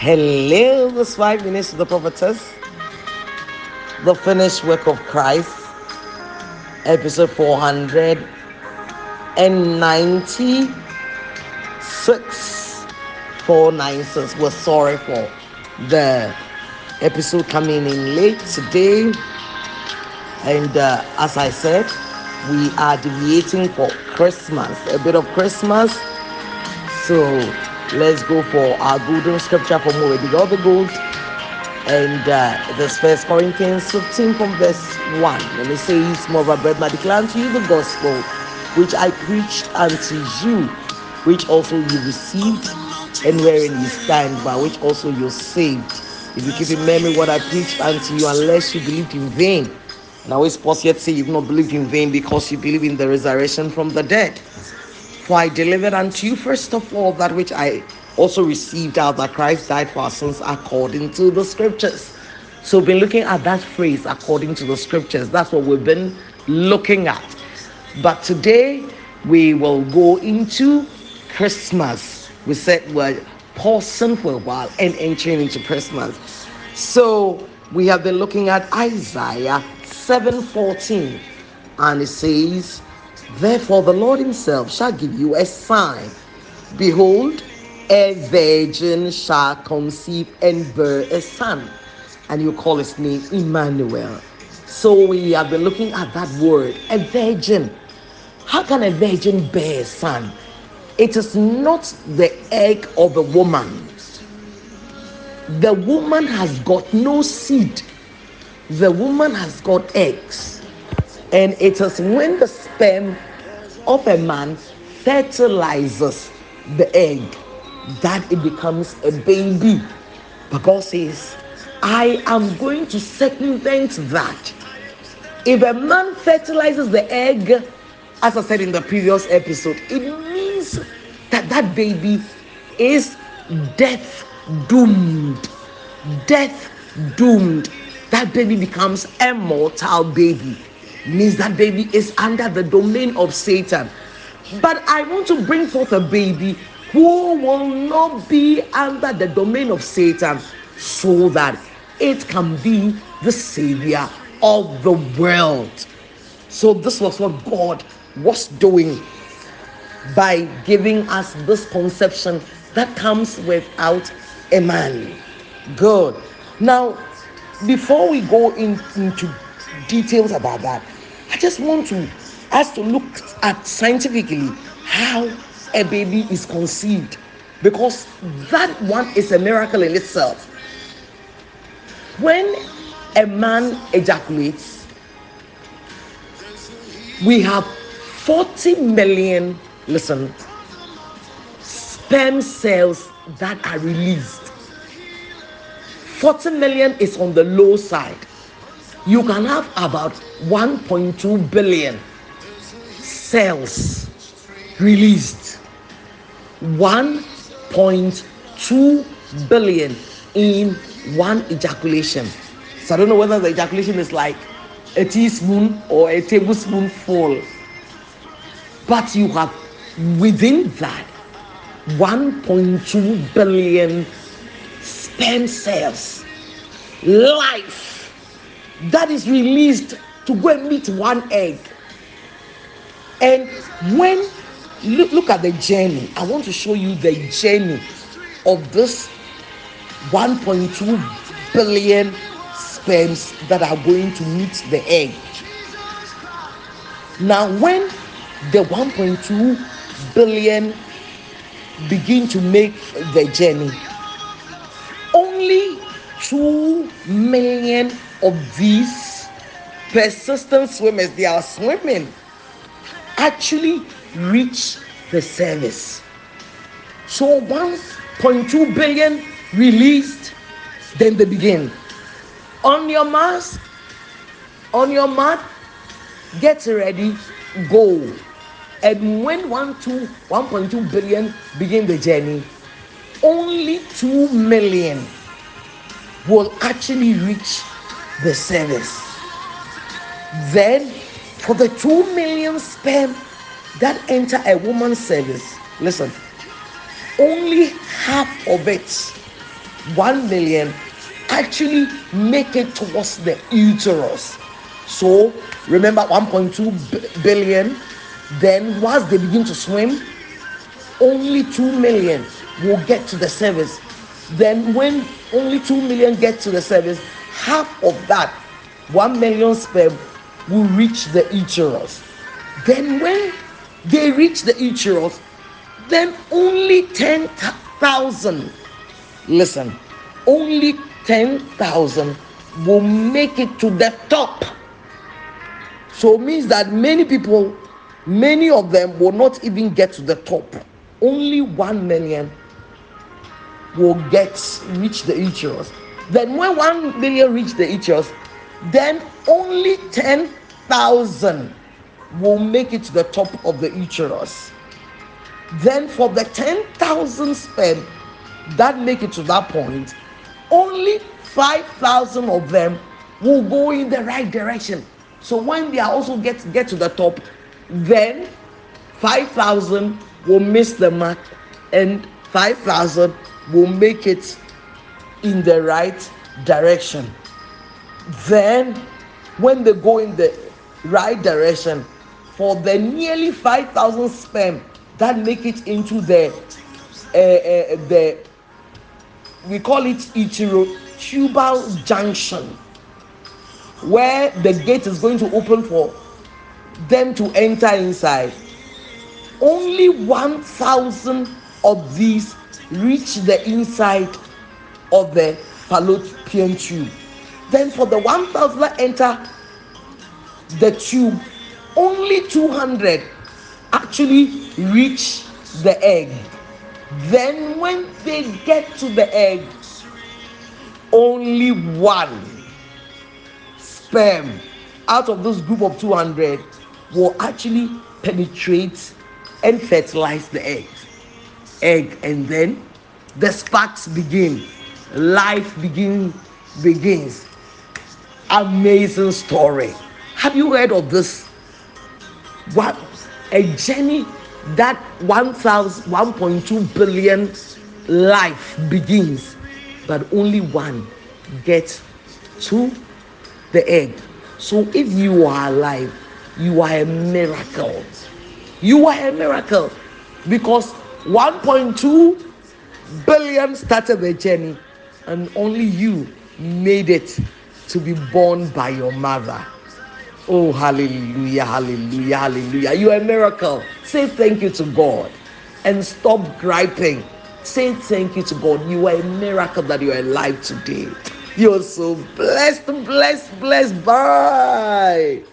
Hello, this five minutes to the prophetess, the finished work of Christ, episode 496. 496. We're sorry for the episode coming in late today. And uh, as I said, we are deviating for Christmas, a bit of Christmas. So let's go for our golden scripture for more. The gold. And uh, this first Corinthians 15 from verse 1. And it says, Moreover, brethren, I declare unto you the gospel which I preached unto you, which also you received, and wherein you stand, by which also you're saved. If you keep in memory what I preached unto you, unless you believed in vain. Now it's possible to say you've not believed in vain because you believe in the resurrection from the dead. For I delivered unto you first of all that which I also received out that Christ died for our sins according to the scriptures. So we've been looking at that phrase according to the scriptures. That's what we've been looking at. But today we will go into Christmas. We said we're pausing for a while and entering into Christmas. So we have been looking at Isaiah 7:14, and it says, Therefore the Lord Himself shall give you a sign. Behold, a virgin shall conceive and bear a son, and you call his name Emmanuel. So we have been looking at that word, a virgin. How can a virgin bear a son? It is not the egg of a woman. The woman has got no seed. The woman has got eggs. And it is when the sperm of a man fertilizes the egg that it becomes a baby. But God says, I am going to circumvent that. If a man fertilizes the egg, as I said in the previous episode, it means that that baby is death doomed. Death doomed. That baby becomes a mortal baby. Means that baby is under the domain of Satan. But I want to bring forth a baby who will not be under the domain of Satan so that it can be the savior of the world. So, this was what God was doing by giving us this conception that comes without a man. Good. Now, before we go in, into details about that, I just want to us to look at scientifically how a baby is conceived because that one is a miracle in itself. When a man ejaculates, we have 40 million, listen, sperm cells that are released. 40 million is on the low side. You can have about 1.2 billion cells released 1.2 billion in one ejaculation. So I don't know whether the ejaculation is like a teaspoon or a tablespoon full. But you have within that 1.2 billion sperm cells, life that is released to go and meet one egg. And when look, look at the journey, I want to show you the journey of this 1.2 billion sperms that are going to meet the egg. Now, when the 1.2 billion begin to make the journey, only 2 million of these persistent swimmers, they are swimming, actually reach the cervix. So 1.2 billion released, then they begin. On your mask, on your mat, get ready, go. And when 1, 2, 1.2 billion begin the journey, only 2 million will actually reach the cervix. Then, for the 2 million sperm that enter a woman's cervix, listen, only half of it 1 million actually make it towards the uterus. So remember 1.2 billion. Then once they begin to swim, only 2 million will get to the cervix. Then when only 2 million get to the cervix, half of that 1 million sperm will reach the uterus. Then when they reach the uterus, then only 10,000, listen, only 10,000 will make it to the top. So it means that many people, many of them will not even get to the top. Only 1 million will get reach the uterus. Then when 1 million reach the uterus, then only 10,000 will make it to the top of the uterus. Then for the 10,000 sperm that make it to that point, only 5,000 of them will go in the right direction. So when they also get get to the top, then 5,000 will miss the mark and 5,000 will make it in the right direction. Then when they go in the right direction, for the nearly 5,000 sperm that make it into the uh, uh, the we call it uterotubal junction where the gate is going to open for them to enter inside only 1000 of these reach the inside of the fallopian tube. Then for the 1000 that enter the tube only 200 actually reach the egg. Then when they get to the egg only one sperm out of this group of 200 will actually penetrate and fertilize the egg. Egg and then the sparks begin life begin begins amazing story have you heard of this what a journey that 1.2 billion life begins, but only one gets to the egg. So if you are alive, you are a miracle. You are a miracle because 1.2 billion started the journey, and only you made it to be born by your mother. Oh, hallelujah, hallelujah, hallelujah. You are a miracle. Say thank you to God and stop griping. Say thank you to God. You are a miracle that you are alive today. You're so blessed, blessed, blessed. Bye.